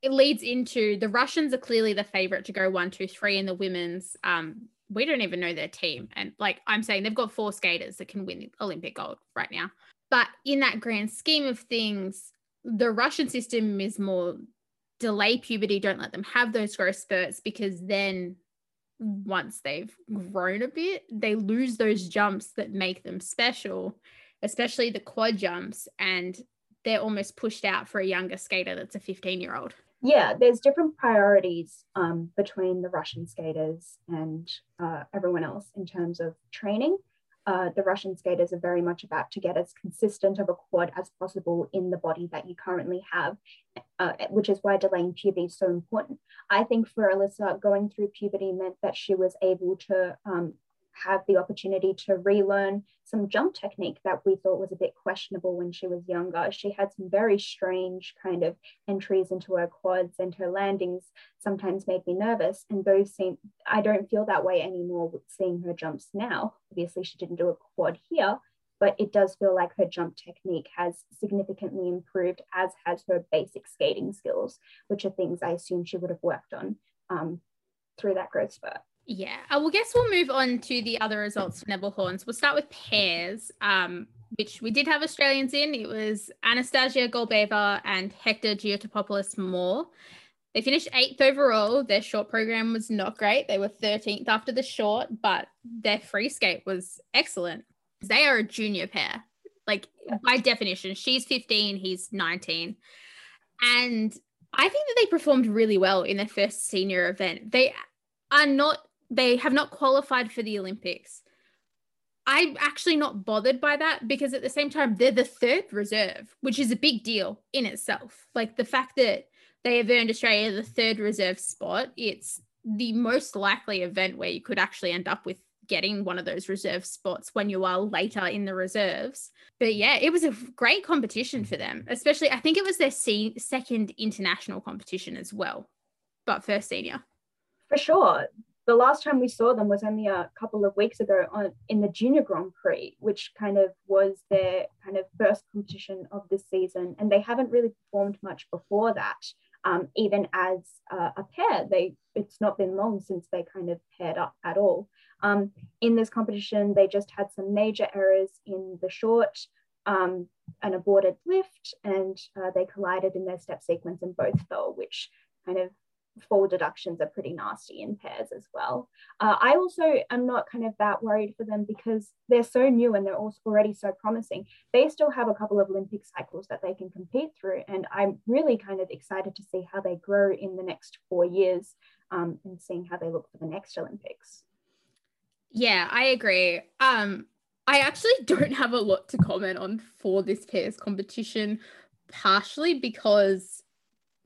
it leads into the Russians are clearly the favorite to go one, two, three in the women's um, we don't even know their team. And like I'm saying, they've got four skaters that can win Olympic gold right now. But in that grand scheme of things, the Russian system is more delay puberty, don't let them have those growth spurts because then once they've grown a bit, they lose those jumps that make them special, especially the quad jumps, and they're almost pushed out for a younger skater that's a 15 year old yeah, there's different priorities um, between the Russian skaters and uh, everyone else in terms of training. Uh, the Russian skaters are very much about to get as consistent of a quad as possible in the body that you currently have, uh, which is why delaying puberty is so important. I think for Alyssa, going through puberty meant that she was able to um, have the opportunity to relearn some jump technique that we thought was a bit questionable when she was younger. She had some very strange kind of entries into her quads and her landings sometimes made me nervous. And those seem, I don't feel that way anymore with seeing her jumps now. Obviously, she didn't do a quad here, but it does feel like her jump technique has significantly improved, as has her basic skating skills, which are things I assume she would have worked on um, through that growth spurt. Yeah, I will guess we'll move on to the other results for Nebelhorns. We'll start with pairs, um, which we did have Australians in. It was Anastasia Golubeva and Hektor Giotopoulos Moore. They finished eighth overall. Their short program was not great. They were 13th after the short, but their free skate was excellent. They are a junior pair, like by definition. She's 15, he's 19. And I think that they performed really well in their first senior event. They are not they have not qualified for the Olympics. I'm actually not bothered by that because at the same time, they're the third reserve, which is a big deal in itself. Like the fact that they have earned Australia the third reserve spot, it's the most likely event where you could actually end up with getting one of those reserve spots when you are later in the reserves. But yeah, it was a great competition for them, especially I think it was their se- second international competition as well, but first senior. For sure the last time we saw them was only a couple of weeks ago on in the Junior Grand Prix, which kind of was their kind of first competition of this season, and they haven't really performed much before that. Um, even as uh, a pair, they it's not been long since they kind of paired up at all. Um, in this competition, they just had some major errors in the short, um, an aborted lift, and uh, they collided in their step sequence and both fell, which kind of fall deductions are pretty nasty in pairs as well. Uh, I also am not kind of that worried for them because they're so new and they're also already so promising. They still have a couple of Olympic cycles that they can compete through. And I'm really kind of excited to see how they grow in the next four years um, and seeing how they look for the next Olympics. Yeah, I agree. Um, I actually don't have a lot to comment on for this pairs competition, partially because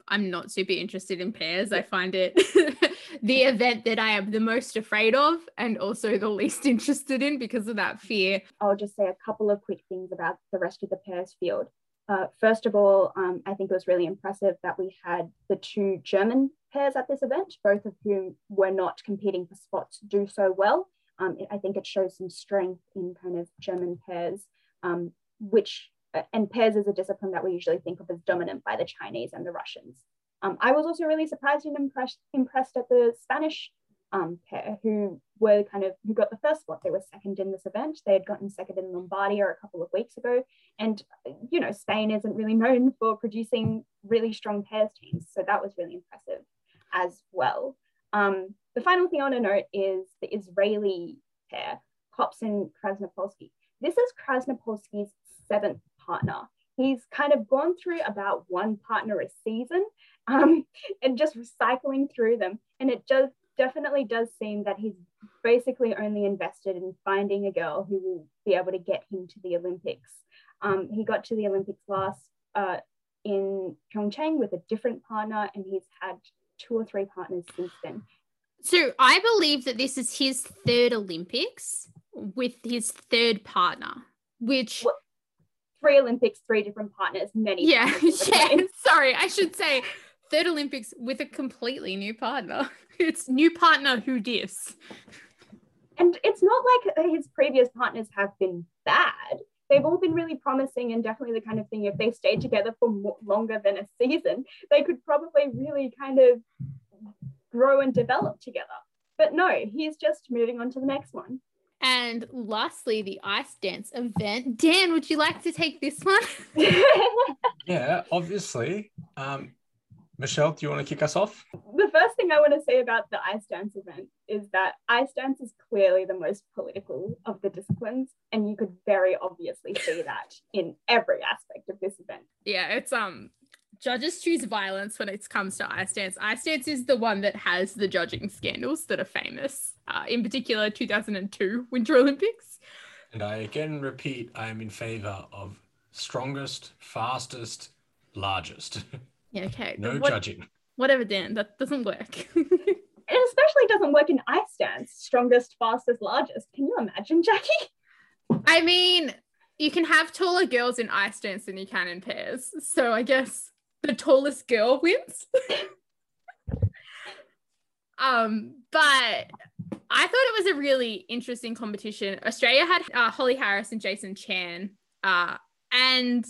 I'm not super interested in pairs. I find it the event that I am the most afraid of and also the least interested in because of that fear. I'll just say a couple of quick things about the rest of the pairs field. Uh, first of all, um, I think it was really impressive that we had the two German pairs at this event, both of whom were not competing for spots, do so well. Um, I think it shows some strength in kind of German pairs, um, which and pairs is a discipline that we usually think of as dominant by the Chinese and the Russians. Um, I was also really surprised and impressed, impressed at the Spanish um, pair who were kind of who got the first spot. They were second in this event. They had gotten second in Lombardia a couple of weeks ago, and you know Spain isn't really known for producing really strong pairs teams, so that was really impressive as well. Um, the final thing I want to note is the Israeli pair, Kops and Krasnopolsky. This is Krasnopolsky's seventh partner. He's kind of gone through about one partner a season um, and just recycling through them. And it just definitely does seem that he's basically only invested in finding a girl who will be able to get him to the Olympics. Um, he got to the Olympics last uh, in Pyeongchang with a different partner, and he's had two or three partners since then. So I believe that this is his third Olympics with his third partner, which well, three Olympics, three different partners, many. Yeah, yeah. Sorry, I should say third Olympics with a completely new partner. It's new partner who dis. And it's not like uh, his previous partners have been bad. They've all been really promising and definitely the kind of thing if they stayed together for more, longer than a season, they could probably really kind of grow and develop together. But no, he's just moving on to the next one. And lastly, the ice dance event. Dan, would you like to take this one? yeah, obviously. Um, Michelle, do you want to kick us off? The first thing I want to say about the ice dance event is that ice dance is clearly the most political of the disciplines, and you could very obviously see that in every aspect of this event. Yeah, it's um judges choose violence when it comes to ice dance. Ice dance is the one that has the judging scandals that are famous, uh, in particular 2002 Winter Olympics. And I again repeat, I am in favor of strongest, fastest, largest. Yeah, okay. no what, judging. Whatever, Dan, that doesn't work. it especially doesn't work in ice dance. Strongest, fastest, largest. Can you imagine, Jackie? I mean, you can have taller girls in ice dance than you can in pairs. So I guess the tallest girl wins. um, but I thought it was a really interesting competition. Australia had uh, Holly Harris and Jason Chan, uh, and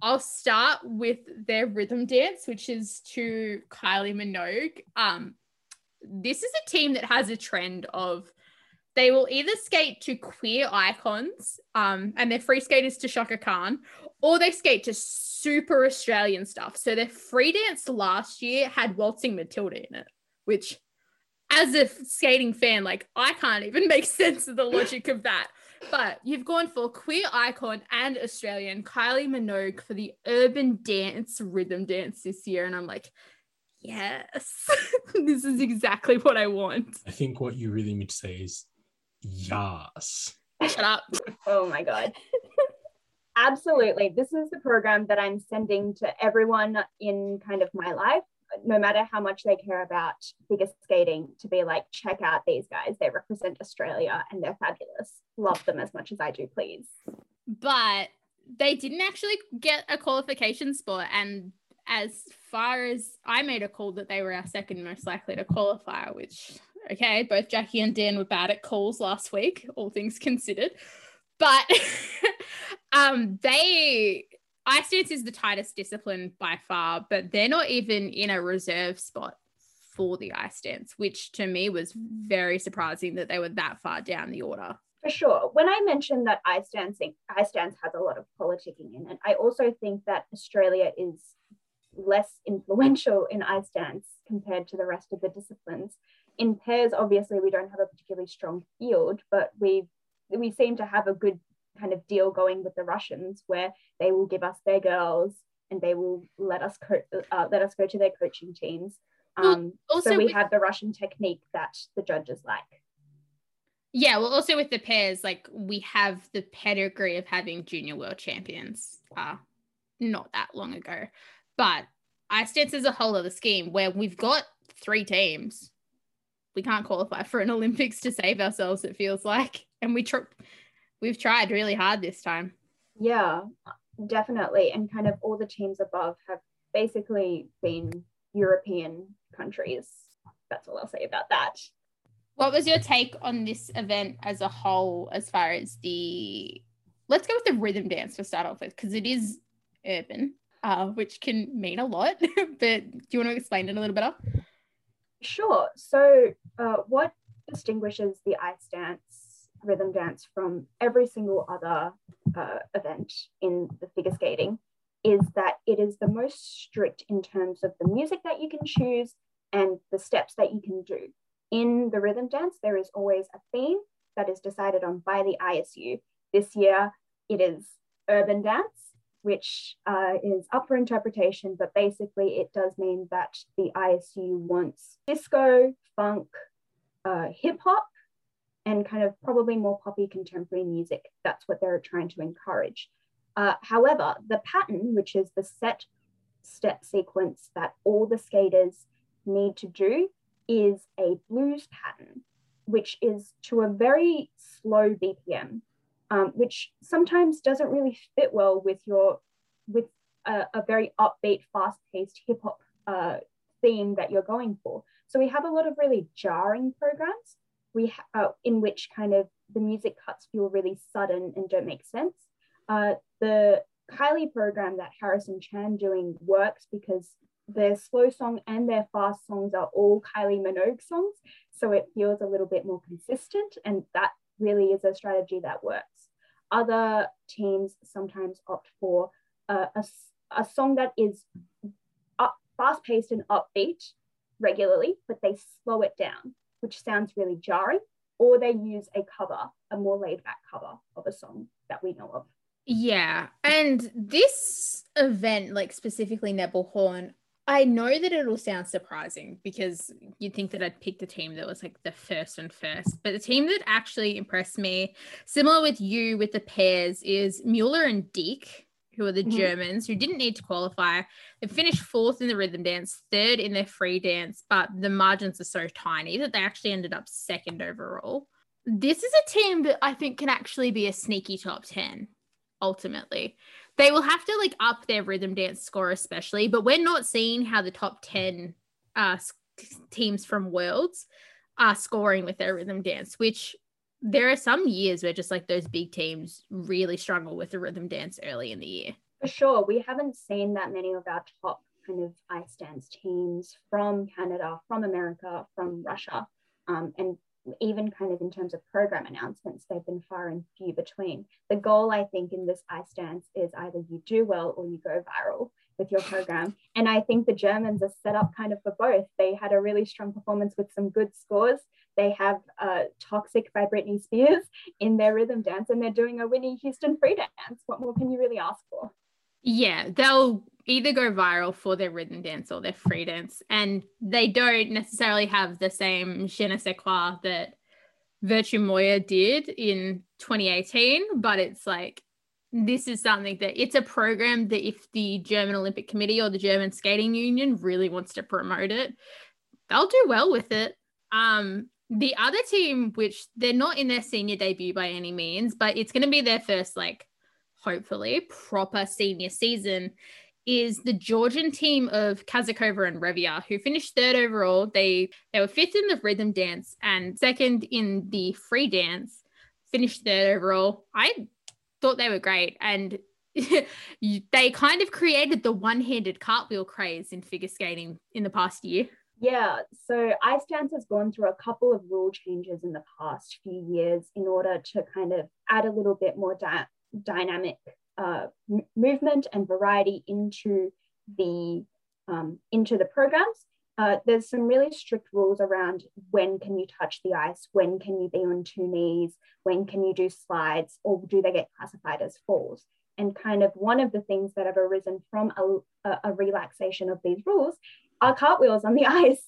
I'll start with their rhythm dance, which is to Kylie Minogue. Um, this is a team that has a trend of they will either skate to queer icons, um, and their free skaters to Chaka Khan, or they skate to super Australian stuff. So their free dance last year had Waltzing Matilda in it, which, as a skating fan, like I can't even make sense of the logic of that. But you've gone for queer icon and Australian Kylie Minogue for the urban dance rhythm dance this year, and I'm like, yes, this is exactly what I want. I think what you really need to say is yes. Shut up. Oh my God. Absolutely. This is the program that I'm sending to everyone in kind of my life, no matter how much they care about figure skating, to be like, check out these guys. They represent Australia and they're fabulous. Love them as much as I do, please. But they didn't actually get a qualification spot. And as far as I made a call that they were our second most likely to qualify, which, okay, both Jackie and Dan were bad at calls last week, all things considered. But um, they, ice dance is the tightest discipline by far, but they're not even in a reserve spot for the ice dance, which to me was very surprising that they were that far down the order. For sure. When I mentioned that ice dancing, ice dance has a lot of politicking in it, I also think that Australia is less influential in ice dance compared to the rest of the disciplines. In pairs, obviously, we don't have a particularly strong field, but we we seem to have a good kind of deal going with the Russians, where they will give us their girls and they will let us co- uh, let us go to their coaching teams. Um, also, so we with- have the Russian technique that the judges like. Yeah, well, also with the pairs, like we have the pedigree of having junior world champions uh, not that long ago. But ice dance is a whole other scheme where we've got three teams. We can't qualify for an Olympics to save ourselves, it feels like. And we tr- we've tried really hard this time. Yeah, definitely. And kind of all the teams above have basically been European countries. That's all I'll say about that. What was your take on this event as a whole, as far as the let's go with the rhythm dance to start off with, because it is urban uh, which can mean a lot. but do you want to explain it a little better? Sure. So, uh, what distinguishes the ice dance, rhythm dance from every single other uh, event in the figure skating is that it is the most strict in terms of the music that you can choose and the steps that you can do. In the rhythm dance, there is always a theme that is decided on by the ISU. This year, it is urban dance which uh, is up for interpretation, but basically it does mean that the ISU wants disco, funk, uh, hip hop, and kind of probably more poppy contemporary music. That's what they're trying to encourage. Uh, however, the pattern, which is the set step sequence that all the skaters need to do, is a blues pattern, which is to a very slow BPM um, which sometimes doesn't really fit well with your with a, a very upbeat, fast-paced hip hop uh, theme that you're going for. So we have a lot of really jarring programs we uh, in which kind of the music cuts feel really sudden and don't make sense. Uh, the Kylie program that Harris and Chan doing works because their slow song and their fast songs are all Kylie Minogue songs. So it feels a little bit more consistent. And that really is a strategy that works. Other teams sometimes opt for a, a, a song that is fast paced and upbeat regularly, but they slow it down, which sounds really jarring, or they use a cover, a more laid back cover of a song that we know of. Yeah. And this event, like specifically Nebelhorn, I know that it'll sound surprising because you'd think that I'd pick the team that was like the first and first, but the team that actually impressed me, similar with you with the pairs, is Mueller and Dieck, who are the Mhm. Germans, who didn't need to qualify. They finished fourth in the rhythm dance, third in their free dance, but the margins are so tiny that they actually ended up second overall. This is a team that I think can actually be a sneaky top 10 ultimately. They will have to like up their rhythm dance score, especially, but we're not seeing how the top 10 uh, teams from Worlds are scoring with their rhythm dance, which there are some years where just like those big teams really struggle with the rhythm dance early in the year. For sure, we haven't seen that many of our top kind of ice dance teams from Canada, from America, from Russia, um, and even kind of in terms of program announcements, they've been far and few between. The goal, I think, in this ice dance is either you do well or you go viral with your program. And I think the Germans are set up kind of for both. They had a really strong performance with some good scores. They have uh, Toxic by Britney Spears in their rhythm dance, and they're doing a Whitney Houston free dance. What more can you really ask for? Yeah, they'll either go viral for their rhythm dance or their free dance. And they don't necessarily have the same je ne sais quoi that Virtue Moir did in 2018, but it's like this is something that it's a program that if the German Olympic Committee or the German Skating Union really wants to promote it, they'll do well with it. Um, the other team, which they're not in their senior debut by any means, but it's going to be their first, like, hopefully, proper senior season, is the Georgian team of Kazakova and Reviya, who finished third overall. They they were fifth in the rhythm dance and second in the free dance, finished third overall. I thought they were great. And they kind of created the one-handed cartwheel craze in figure skating in the past year. Yeah, so ice dance has gone through a couple of rule changes in the past few years in order to kind of add a little bit more dy- dynamic uh, m- movement and variety into the um, into the programs. Uh, there's some really strict rules around when can you touch the ice, when can you be on two knees, when can you do slides, or do they get classified as falls? And kind of one of the things that have arisen from a, a, relaxation of these rules are cartwheels on the ice.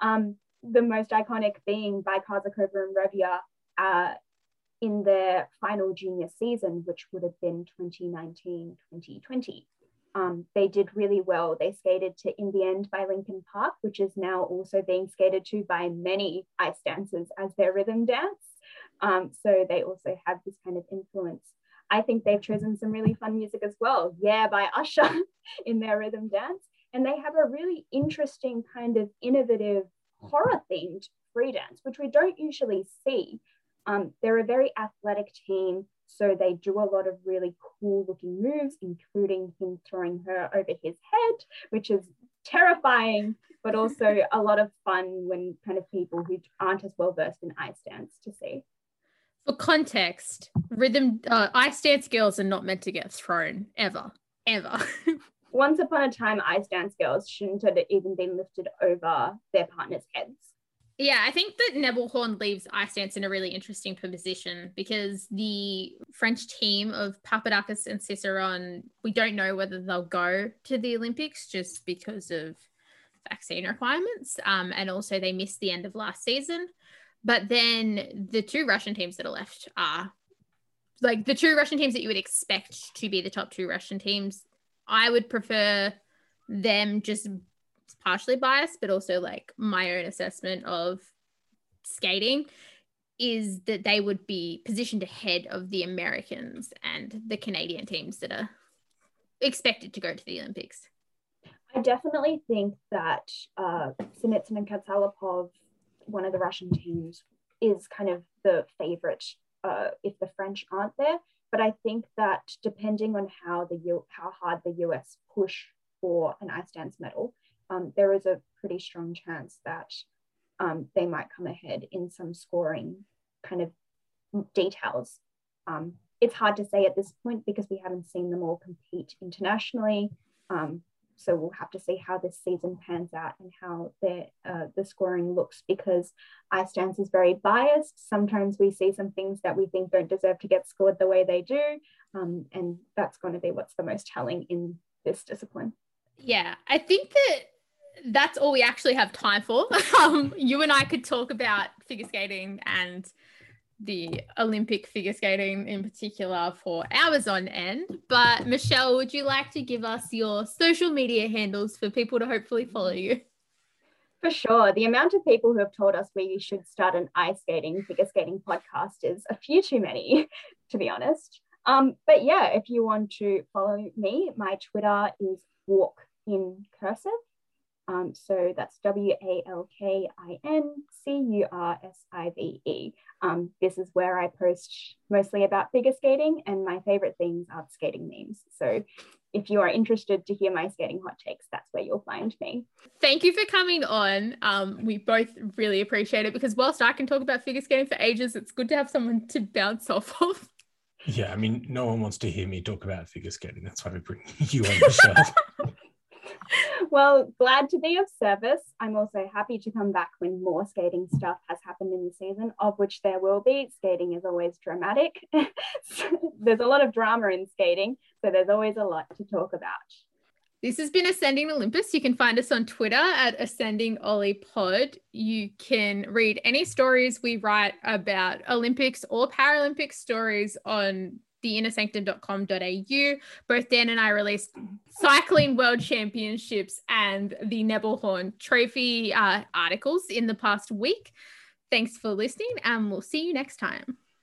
Um, the most iconic being by Kazakova and Reviya uh, in their final junior season, which would have been 2019 2020. Um, they did really well. They skated to In the End by Linkin Park, which is now also being skated to by many ice dancers as their rhythm dance. Um, so they also have this kind of influence. I think they've chosen some really fun music as well. Yeah, by Usher in their rhythm dance and they have a really interesting kind of innovative horror themed free dance which we don't usually see um, they're a very athletic team so they do a lot of really cool looking moves including him throwing her over his head which is terrifying but also a lot of fun when kind of people who aren't as well versed in ice dance to see For context, rhythm uh, ice dance girls are not meant to get thrown ever, ever. once upon a time ice dance girls shouldn't have even been lifted over their partners heads Yeah, I think that Nebelhorn leaves ice dance in a really interesting position because the French team of Papadakis and Cizeron, we don't know whether they'll go to the Olympics just because of vaccine requirements. Um, and also they missed the end of last season. But then the two Russian teams that are left are like the two Russian teams that you would expect to be the top two Russian teams. I would prefer them just it's partially biased, but also like my own assessment of skating is that they would be positioned ahead of the Americans and the Canadian teams that are expected to go to the Olympics. I definitely think that uh, Sinitsina and Katsalapov, one of the Russian teams, is kind of the favorite uh, if the French aren't there. But I think that depending on how the U- how hard the US push for an ice dance medal, um, there is a pretty strong chance that um, they might come ahead in some scoring kind of details. Um, it's hard to say at this point because we haven't seen them all compete internationally. Um, so we'll have to see how this season pans out and how the uh, the scoring looks because ice dance is very biased. Sometimes we see some things that we think don't deserve to get scored the way they do, um, and that's going to be what's the most telling in this discipline. Yeah, I think that that's all we actually have time for. Um, you and I could talk about figure skating and the Olympic figure skating in particular for hours on end. But Michelle, would you like to give us your social media handles for people to hopefully follow you? For sure. The amount of people who have told us we should start an ice skating, figure skating podcast is a few too many, to be honest. Um, but yeah, if you want to follow me, my Twitter is walk in cursive. Um, so that's W A L K I N C U R S I V E. Um, this is where I post mostly about figure skating, and my favorite things are skating memes. So if you are interested to hear my skating hot takes, that's where you'll find me. Thank you for coming on. Um, we both really appreciate it because whilst I can talk about figure skating for ages, it's good to have someone to bounce off of. Yeah, I mean, no one wants to hear me talk about figure skating. That's why we bring you on the show. well, glad to be of service. I'm also happy to come back when more skating stuff has happened in the season, of which there will be. Skating is always dramatic. there's a lot of drama in skating, so there's always a lot to talk about. This has been Ascending Olympus. You can find us on Twitter at Ascending Ollie Pod. You can read any stories we write about Olympics or Paralympic stories on theinnersanctum.com.au. Both Dan and I released cycling world championships and the Nebelhorn Trophy uh, articles in the past week. Thanks for listening, and we'll see you next time.